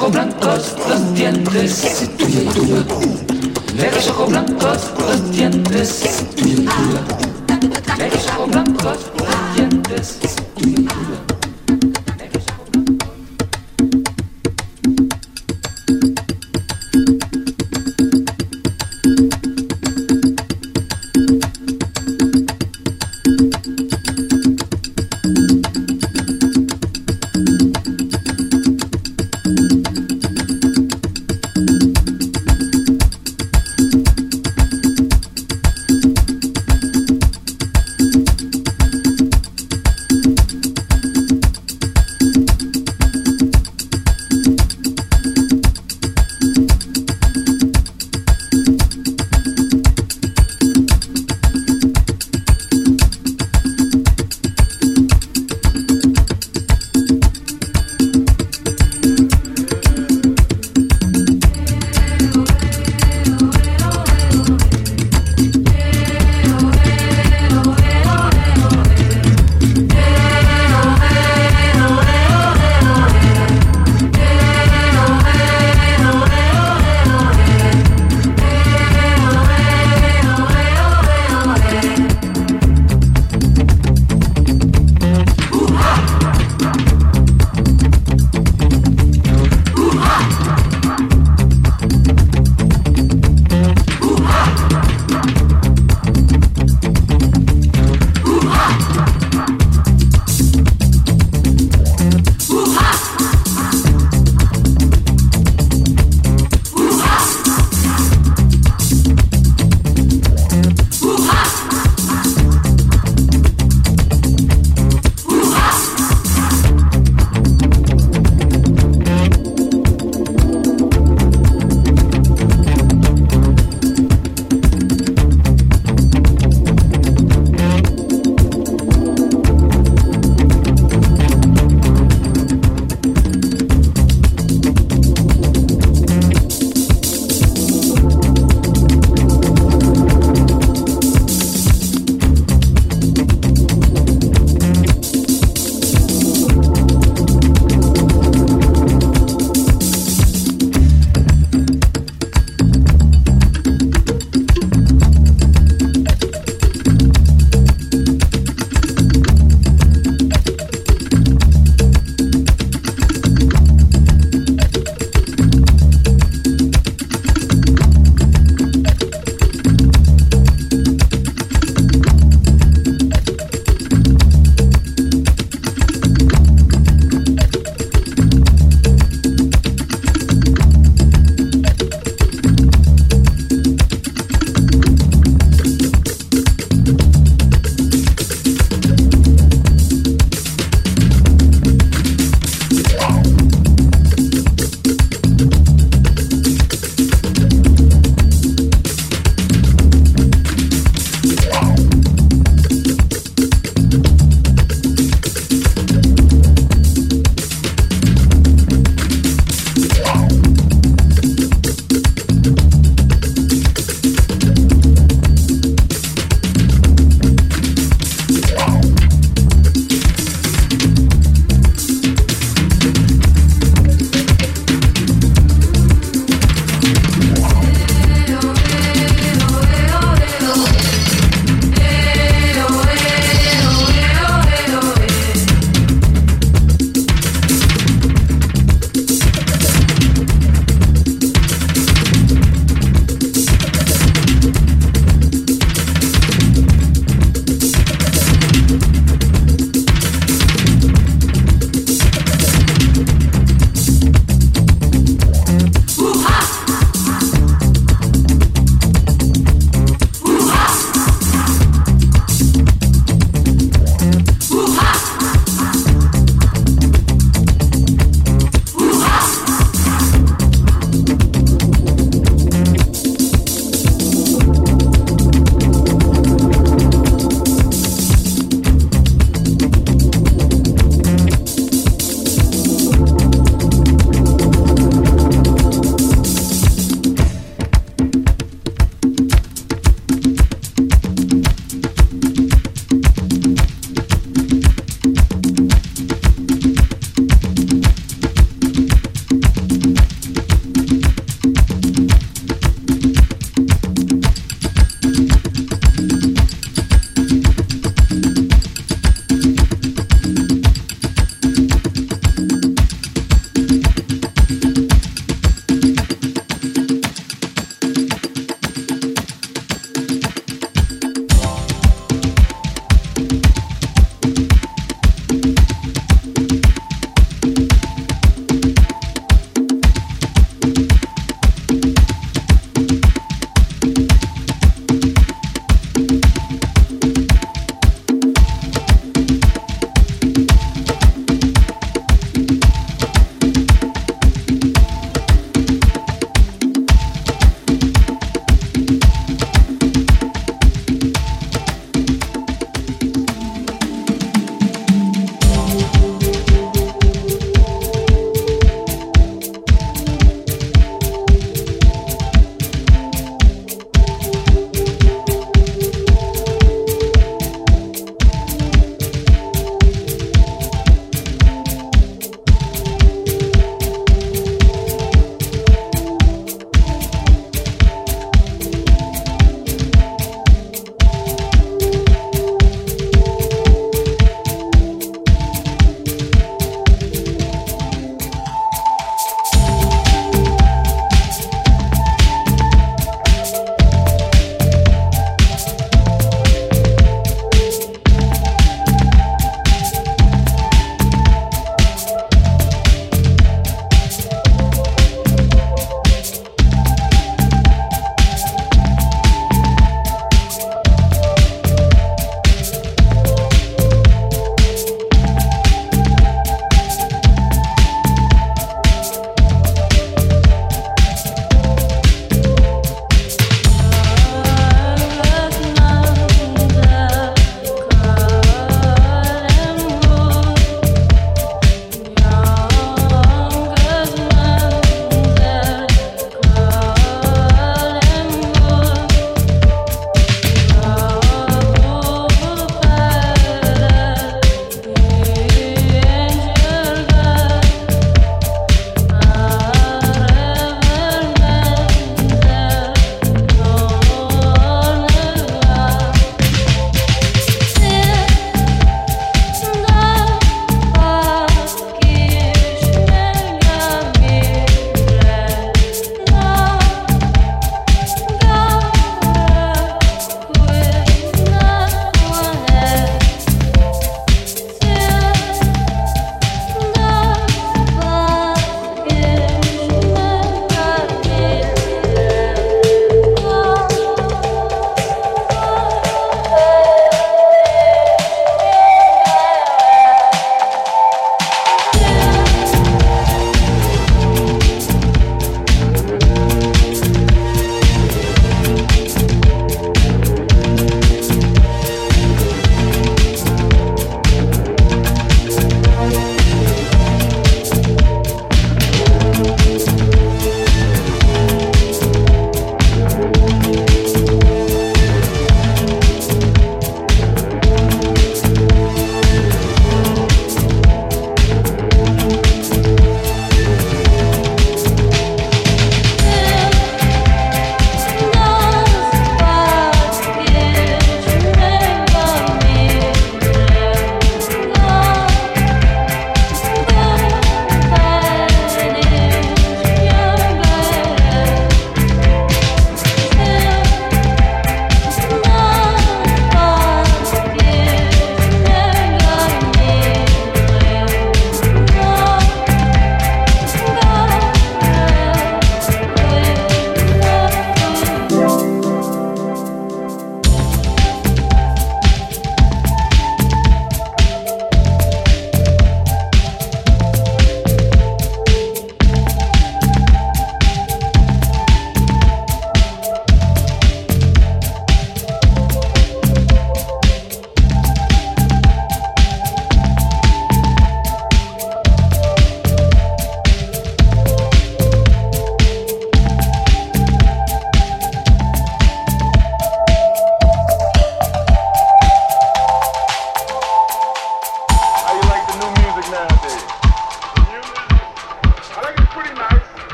ojos blancos, los dientes. Tuya, tuya. Negros ojos blancos, los dientes. Tuya, tuya. Ah.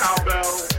cowbell.